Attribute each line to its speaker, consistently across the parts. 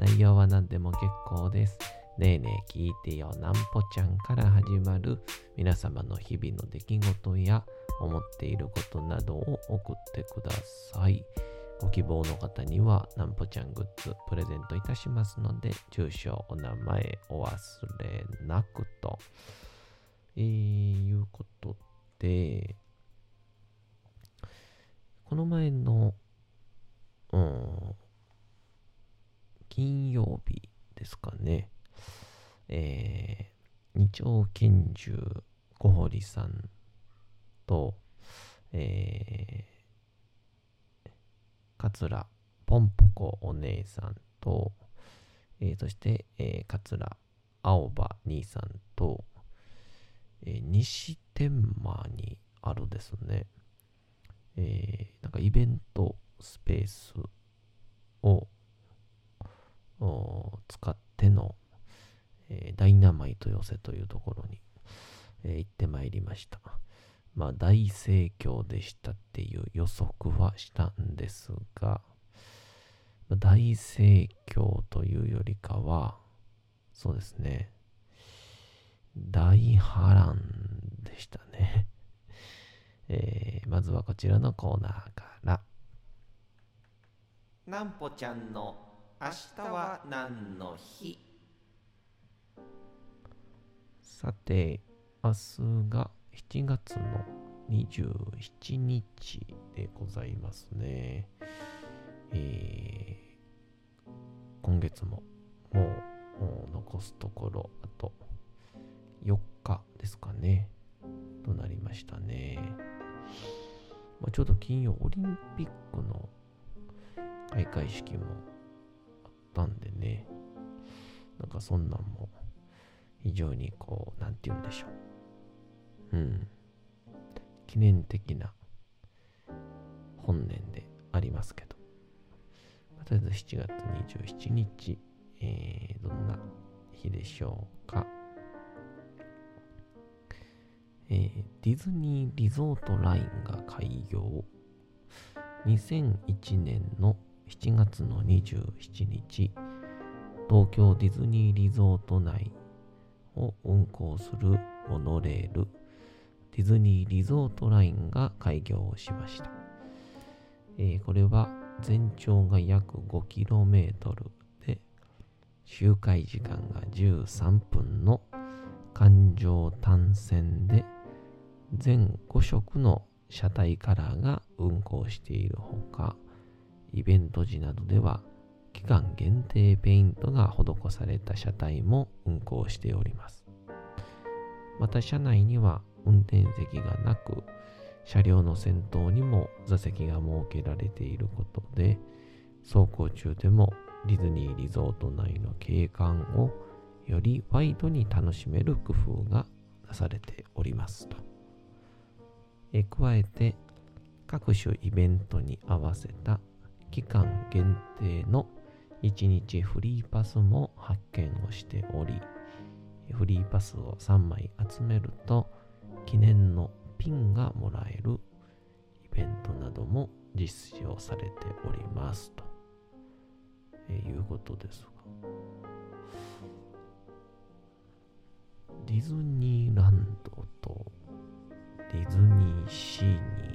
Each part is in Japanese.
Speaker 1: 内容は何でも結構です。ねえねえ聞いてよなんぽちゃんから始まる皆様の日々の出来事や思っていることなどを送ってください。ご希望の方にはなんぽちゃんグッズプレゼントいたしますので、住所、お名前お忘れなくと。えー、いうことで、この前の、うん、金曜日ですかね。えー、二丁拳銃小堀さんと、えー、桂ポンポコお姉さんと、えー、そして、えー、桂青葉兄さんと、えー、西天満にあるですね、えー、なんかイベントスペースを使っての、えー、ダイナマイト寄せというところに、えー、行ってまいりました。まあ大盛況でしたっていう予測はしたんですが、大盛況というよりかは、そうですね、大波乱でしたね。えー、まずはこちらのコーナーから。
Speaker 2: なんぽちゃんの明日は何の日？
Speaker 1: さて、明日が7月の27日でございますね。えー、今月ももうもう残すところあと4日ですかね。となりましたね。まあ、ちょうど金曜オリンピックの開会式もったんでね。なんかそんなんも非常にこう、なんて言うんでしょう。うん。記念的な本年でありますけど。とりあえず7月27日、えー、どんな日でしょうか。えー、ディズニーリゾートラインが開業。2001年の7月の27日、東京ディズニーリゾート内を運行するモノレール、ディズニーリゾートラインが開業しました。えー、これは全長が約 5km で、周回時間が13分の環状単線で、全5色の車体カラーが運行しているほか、イベント時などでは期間限定ペイントが施された車体も運行しております。また車内には運転席がなく、車両の先頭にも座席が設けられていることで、走行中でもディズニーリゾート内の景観をよりワイドに楽しめる工夫がなされておりますと。え加えて、各種イベントに合わせた期間限定の1日フリーパスも発見をしており、フリーパスを3枚集めると記念のピンがもらえるイベントなども実施をされておりますと、えいうことですが。ディズニーランドとディズニーシーに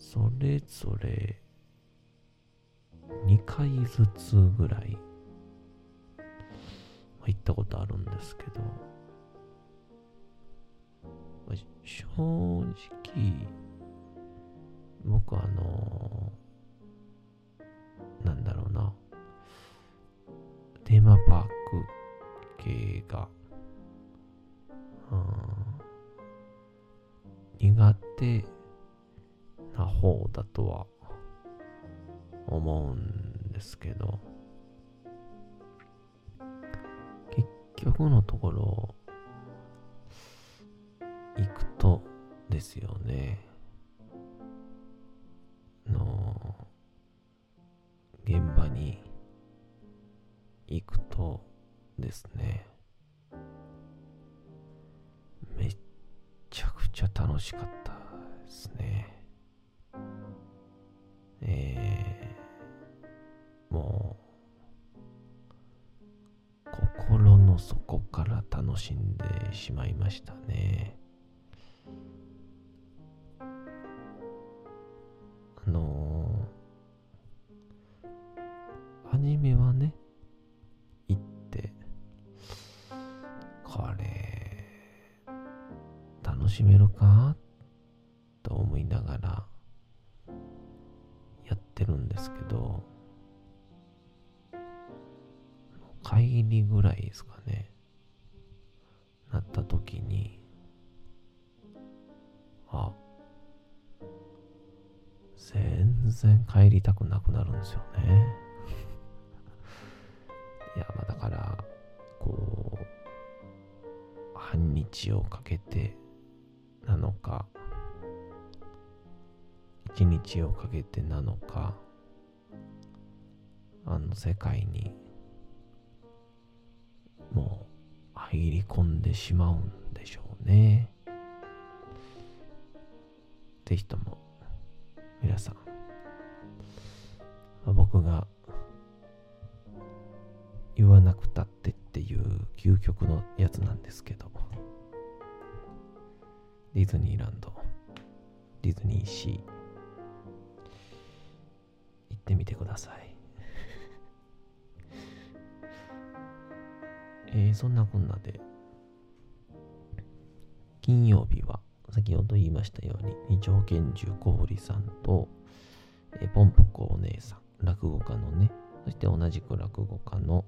Speaker 1: それぞれ2回ずつぐらい行ったことあるんですけど、正直、僕あのなんだろうな、テーマパーク系が、うん、苦手な方だとは思うんですけど、結局のところ、行くとですよね。の、現場に行くとですね、めっちゃくちゃ楽しかったですね。えー、もう、心の底から楽しんでしまいましたね。全然帰りたくなくなるんですよね。いや、まあだから、こう、半日をかけてなのか、一日をかけてなのか、あの世界にもう入り込んでしまうんでしょうね。ぜひとも皆さん、僕が言わなくたってっていう究極のやつなんですけど、ディズニーランド、ディズニーシー、行ってみてください。えー、そんなこんなで、金曜日は先ほど言いましたように、二条拳銃小堀さんと、えポンポコお姉さん、落語家のね、そして同じく落語家の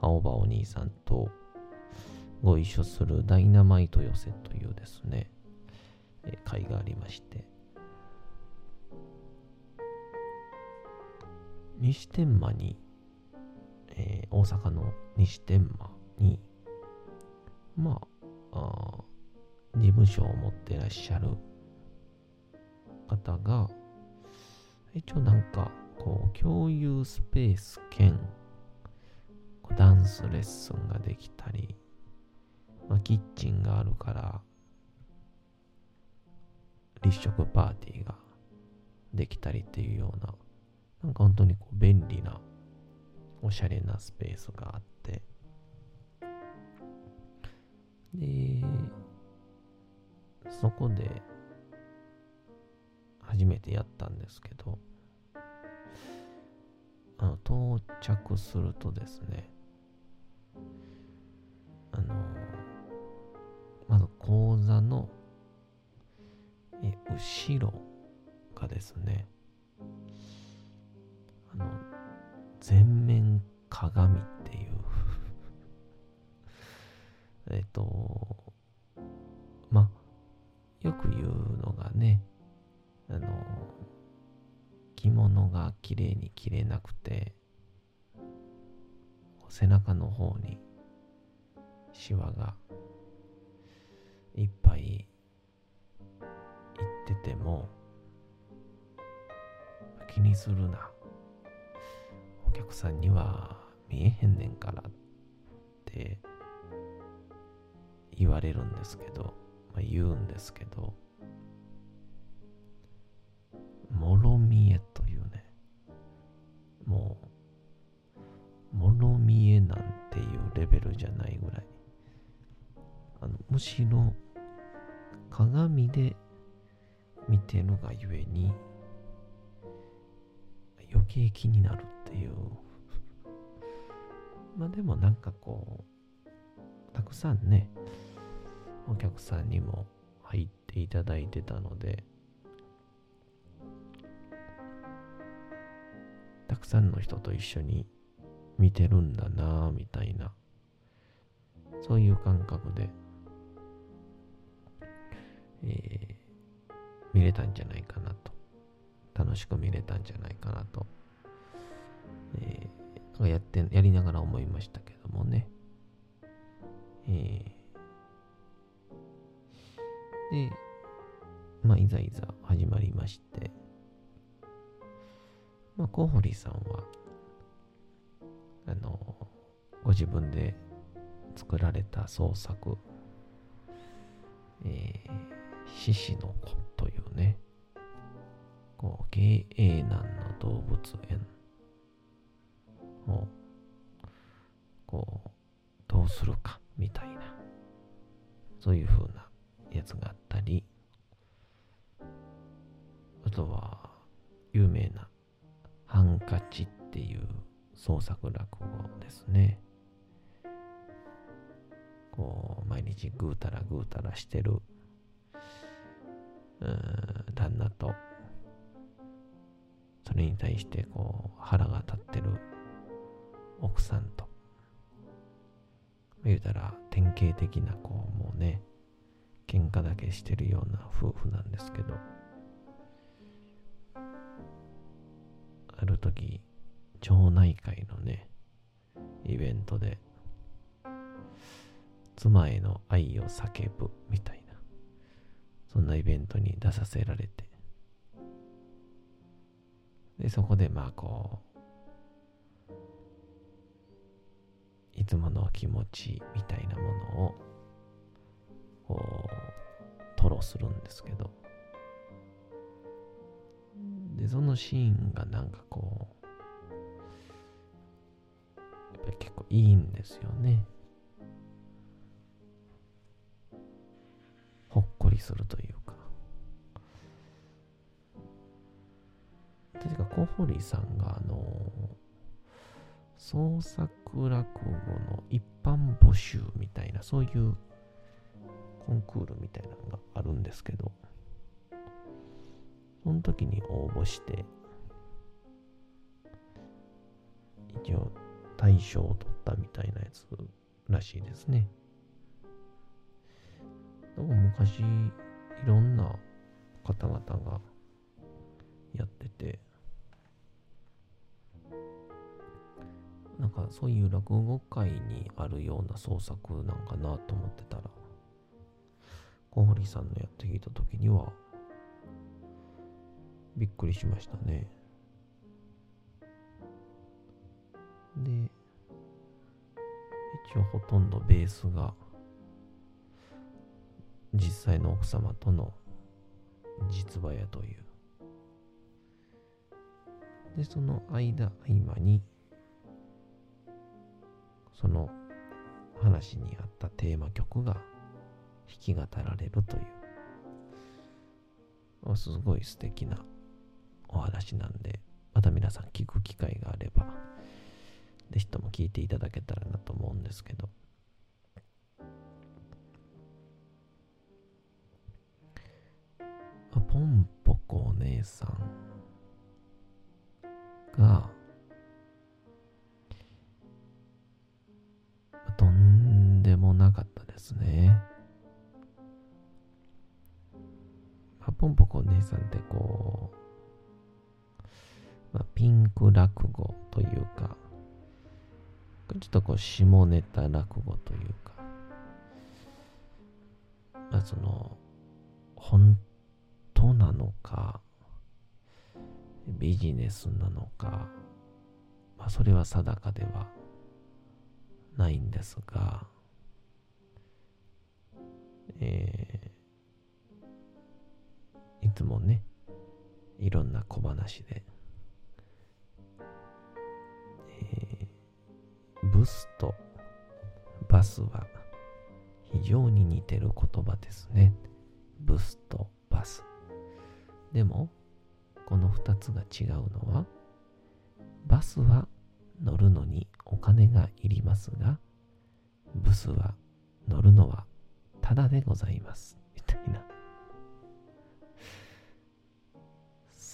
Speaker 1: 青葉お兄さんとご一緒するダイナマイト寄せというですね、え会がありまして、西天満に、えー、大阪の西天満に、まあ、あ事務所を持ってらっしゃる方が、一応なんか、こう、共有スペース兼、ダンスレッスンができたり、まあ、キッチンがあるから、立食パーティーができたりっていうような、なんか本当にこう便利な、おしゃれなスペースがあって、で、そこで初めてやったんですけど、あの到着するとですね、あの、まず講座のえ後ろがですね、あの、全面鏡っていう えっと、まあ、よく言うのがね、あの、着物が綺麗に着れなくて、背中の方にシワがいっぱいいってても気にするな。お客さんには見えへんねんからって言われるんですけど、まあ、言うんですけど、もろ見えというね、もう、もろ見えなんていうレベルじゃないぐらい、あのむしろ鏡で見てるがゆえに、余計気になるっていう、まあでもなんかこう、たくさんね、お客さんにも入っていただいてたので、たくさんの人と一緒に見てるんだなぁみたいな、そういう感覚で、えー見れたんじゃないかなと、楽しく見れたんじゃないかなと、えーやって、やりながら思いましたけどもね。えーで、まあ、いざいざ始まりまして、まあ、小堀さんは、あの、ご自分で作られた創作、えー、獅子の子というね、こう、経営難の動物園を、こう、どうするか、みたいな、そういう風なやつがあったり、あとは、有名な、ハンカチっていう創作落語ですね。こう、毎日ぐうたらぐうたらしてる、うん、旦那と、それに対してこう、腹が立ってる奥さんと、言うたら典型的なこう、もうね、喧嘩だけしてるような夫婦なんですけど、ある時、町内会のね、イベントで、妻への愛を叫ぶみたいな、そんなイベントに出させられて、で、そこでまあこう、いつもの気持ちみたいなものを、するんですけど、で、そのシーンがなんかこう、やっぱり結構いいんですよね。ほっこりするというか。てか、小堀さんがあの、創作落語の一般募集みたいな、そういうコンクールみたいなのがあるんですけど、その時に応募して、一応大賞を取ったみたいなやつらしいですね。でも昔、いろんな方々がやってて、なんかそういう落語会にあるような創作なんかなと思ってたら、小堀さんのやって聞いた時には、びっくりしましたね。で、一応ほとんどベースが、実際の奥様との実話やという。で、その間、合間に、その話にあったテーマ曲が弾き語られるという、すごい素敵なお話なんで、また皆さん聞く機会があれば、ぜひとも聞いていただけたらなと思うんですけど、ポンポコお姉さんが、とんでもなかったですね。ポンポコお姉さんってこう、まあ、ピンク落語というか、ちょっとこう下ネタ落語というか、まあその、本当なのか、ビジネスなのか、まあそれは定かではないんですが、えー、いつもね、いろんな小話で、えー、ブスとバスは非常に似てる言葉ですね。ブスとバス。でも、この二つが違うのは、バスは乗るのにお金がいりますが、ブスは乗るのはただでございます。みたいな。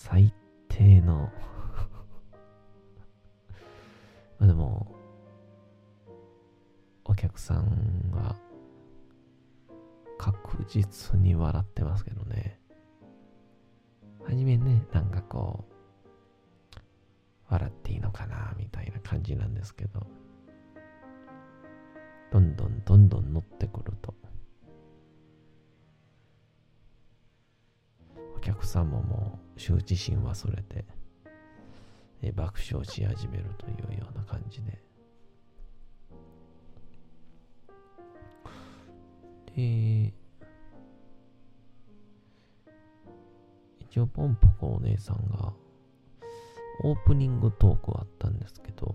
Speaker 1: 最低の まあでも、お客さんは確実に笑ってますけどね。はじめね、なんかこう、笑っていいのかな、みたいな感じなんですけど、どんどんどんどん乗ってくると、客さんも羞恥心忘れて、え爆笑し始めるというような感じで。で、一応ポンポコお姉さんが、オープニングトークはあったんですけど、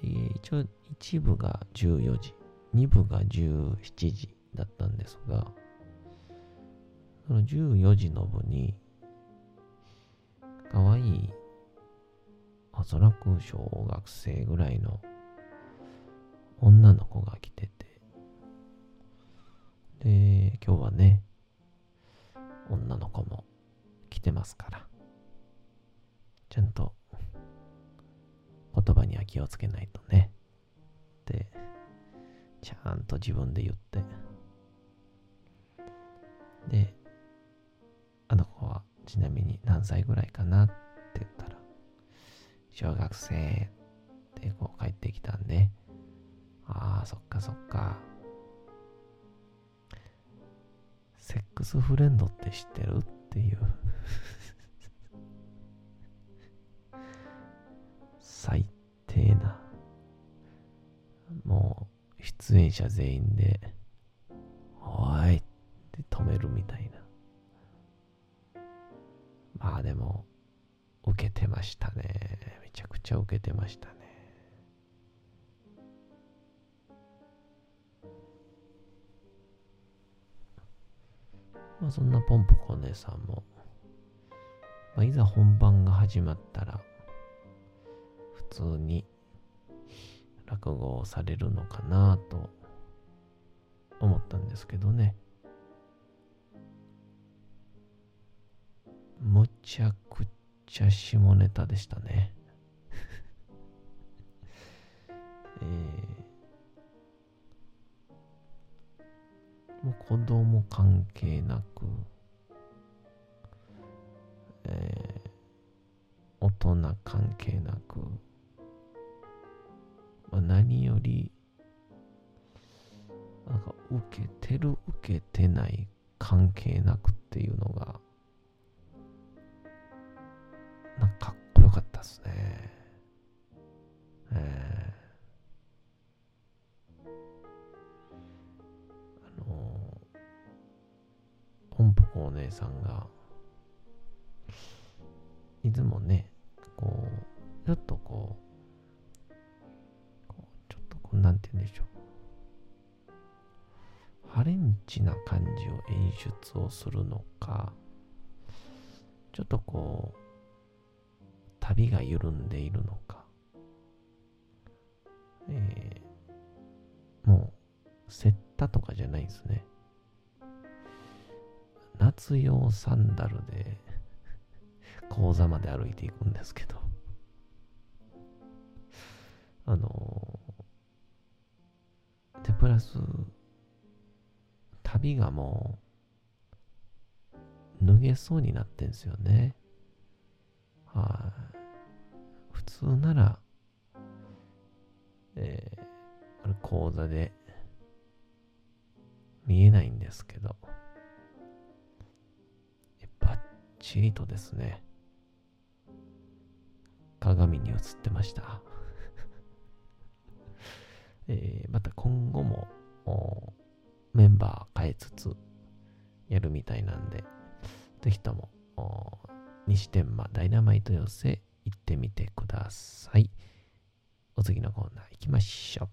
Speaker 1: で一応1部が14時、2部が17時だったんですが、その14時の部に、かわいい、おそらく小学生ぐらいの女の子が来てて、で、今日はね、女の子も来てますから、ちゃんと言葉には気をつけないとね。ってちゃんと自分で言って。で、あの子はちなみに何歳ぐらいかなって言ったら、小学生ってこう帰ってきたんで、ああ、そっかそっか。セックスフレンドって知ってるっていう 最低な。もう、出演者全員で、おいって止めるみたいな。まあでも、受けてましたね。めちゃくちゃ受けてましたね。まあそんなポンポコ姉さんも、まあ、いざ本番が始まったら、普通に落語をされるのかなと思ったんですけどね。ちゃくちゃ下ネタでしたね。えー、もう子供関係なく、えー、大人関係なく、まあ、何より、なんか受けてる受けてない関係なくっていうのが、なんかかっこよかったっすね。えー、あのー、ポンポコお姉さんが、いつもね、こう、ちょっとこう、こうちょっとこう、なんて言うんでしょう。ハレンチな感じを演出をするのか、ちょっとこう、旅が緩んでいるのか、えー、もう、セッタとかじゃないんですね。夏用サンダルで講座まで歩いていくんですけど、あので、プラス、旅がもう、脱げそうになってんすよね。はい、通なら、えー、あれ講座で見えないんですけど、バッチリとですね、鏡に映ってました。えー、また今後もメンバー変えつつやるみたいなんで、ぜひとも西天満ダイナマイト寄せ行ってみてください。お次のコーナー行きましょう。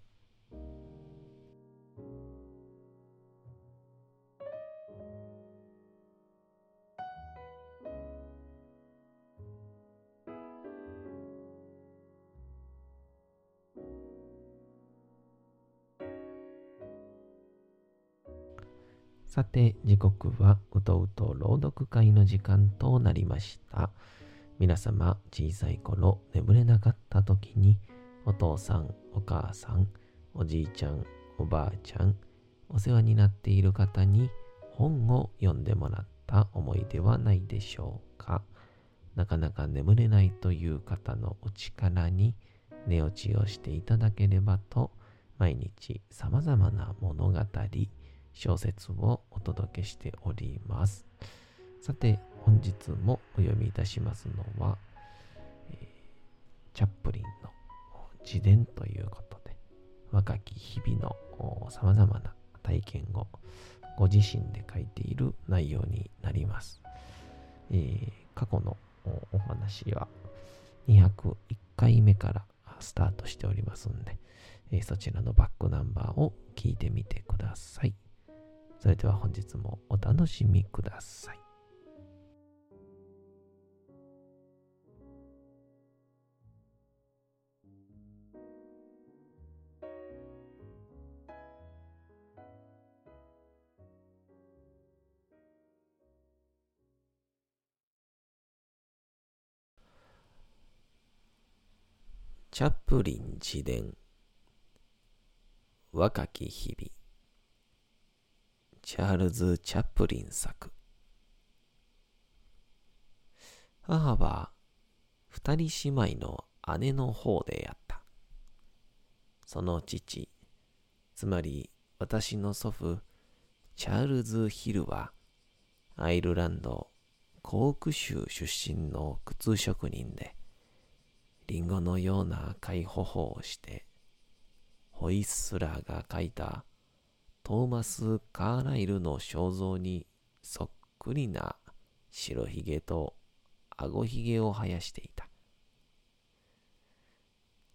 Speaker 1: さて時刻はうとうと朗読会の時間となりました。皆様、小さい頃眠れなかった時に、お父さん、お母さん、おじいちゃん、おばあちゃん、お世話になっている方に本を読んでもらった思い出はないでしょうか。なかなか眠れないという方のお力に寝落ちをしていただければと、毎日様々な物語、小説をお届けしております。さて、本日もお読みいたしますのは、えー、チャップリンの自伝ということで、若き日々の様々な体験をご自身で書いている内容になります。えー、過去のお話は201回目からスタートしておりますんで、えー、そちらのバックナンバーを聞いてみてください。それでは本日もお楽しみください。チャップリン自伝。若き日々。チャールズ・チャップリン作。母は二人姉妹の姉の方であった。その父、つまり私の祖父、チャールズ・ヒルは、アイルランド、コーク州出身の靴職人で、リンゴのような赤い頬をして、ホイッスラーが描いたトーマス・カーライルの肖像にそっくりな白ひげと顎ひげを生やしていた。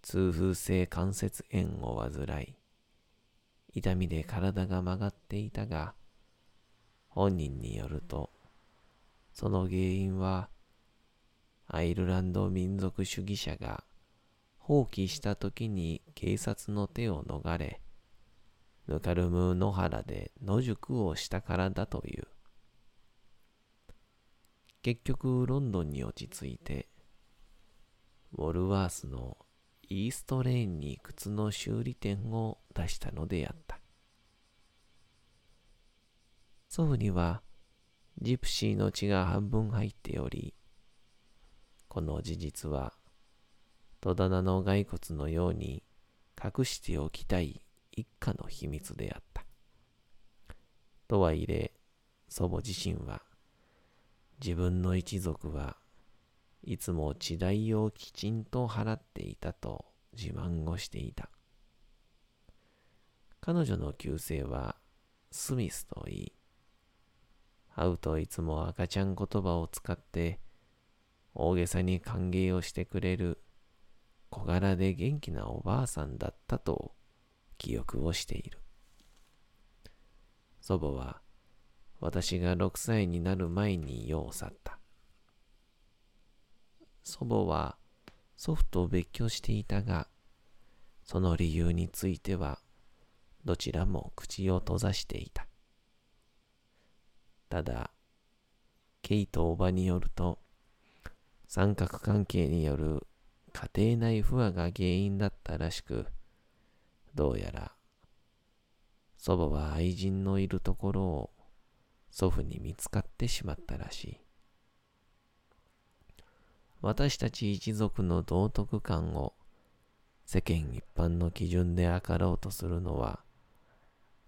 Speaker 1: 痛風性関節炎を患い、痛みで体が曲がっていたが、本人によると、その原因は、アイルランド民族主義者が放棄した時に警察の手を逃れ、ぬかるむ野原で野宿をしたからだという。結局ロンドンに落ち着いて、ウォルワースのイーストレーンに靴の修理店を出したのであった。祖父にはジプシーの血が半分入っており、この事実は戸棚の骸骨のように隠しておきたい一家の秘密であった。とはいえ、祖母自身は、自分の一族はいつも地代をきちんと払っていたと自慢をしていた。彼女の旧姓はスミスといい、会うといつも赤ちゃん言葉を使って大げさに歓迎をしてくれる小柄で元気なおばあさんだったと記憶をしている。祖母は私が6歳になる前に世を去った。祖母は祖父と別居していたが、その理由についてはどちらも口を閉ざしていた。ただ、ケイとおばによると、三角関係による家庭内不和が原因だったらしく、どうやら、祖母は愛人のいるところを祖父に見つかってしまったらしい。私たち一族の道徳観を世間一般の基準で測ろうとするのは、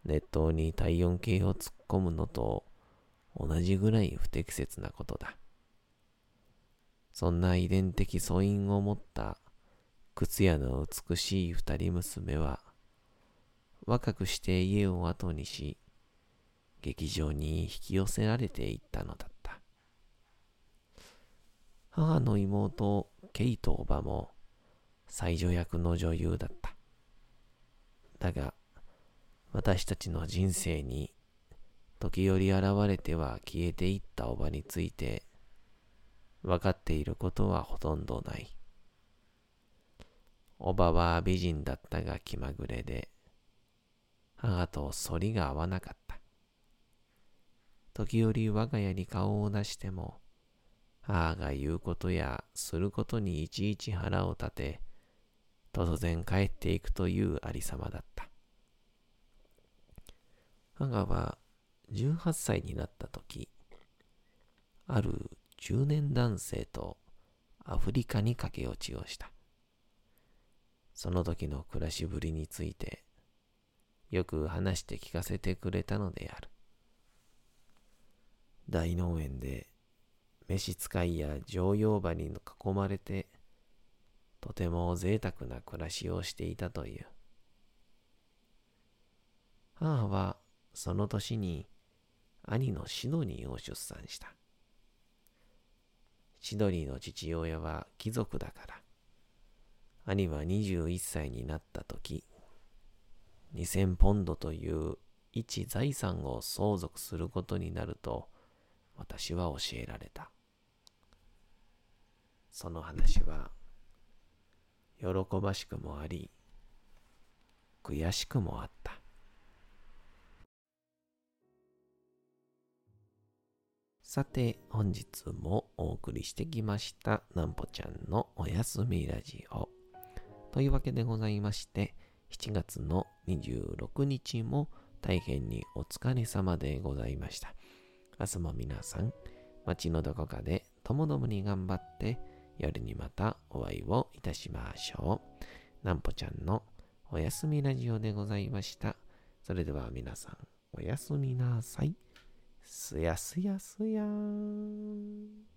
Speaker 1: 熱湯に体温計を突っ込むのと同じぐらい不適切なことだ。そんな遺伝的素因を持った靴屋の美しい二人娘は、若くして家を後にし、劇場に引き寄せられていったのだった。母の妹、ケイトおばも、最女役の女優だった。だが、私たちの人生に、時折現れては消えていったおばについて、分かっていることはほとんどない。おばは美人だったが気まぐれで、母と反りが合わなかった。時折我が家に顔を出しても、母が言うことやすることにいちいち腹を立て、突然帰っていくというありさまだった。母は18歳になった時、ある中年男性とアフリカに駆け落ちをした。その時の暮らしぶりについて、よく話して聞かせてくれたのである。大農園で召使いや常用馬に囲まれて、とても贅沢な暮らしをしていたという。母はその年に兄のシドニーを出産した。シドニーの父親は貴族だから、兄は21歳になった時、2000ポンドという一財産を相続することになると私は教えられた。その話は喜ばしくもあり悔しくもあった。さて、本日もお送りしてきました、なんぽちゃんのおやすみラジオ。というわけでございまして、7月の26日も大変にお疲れ様でございました。明日も皆さん、街のどこかでともどもに頑張って、夜にまたお会いをいたしましょう。なんぽちゃんのおやすみラジオでございました。それでは皆さん、おやすみなさい。すやすやすやーん。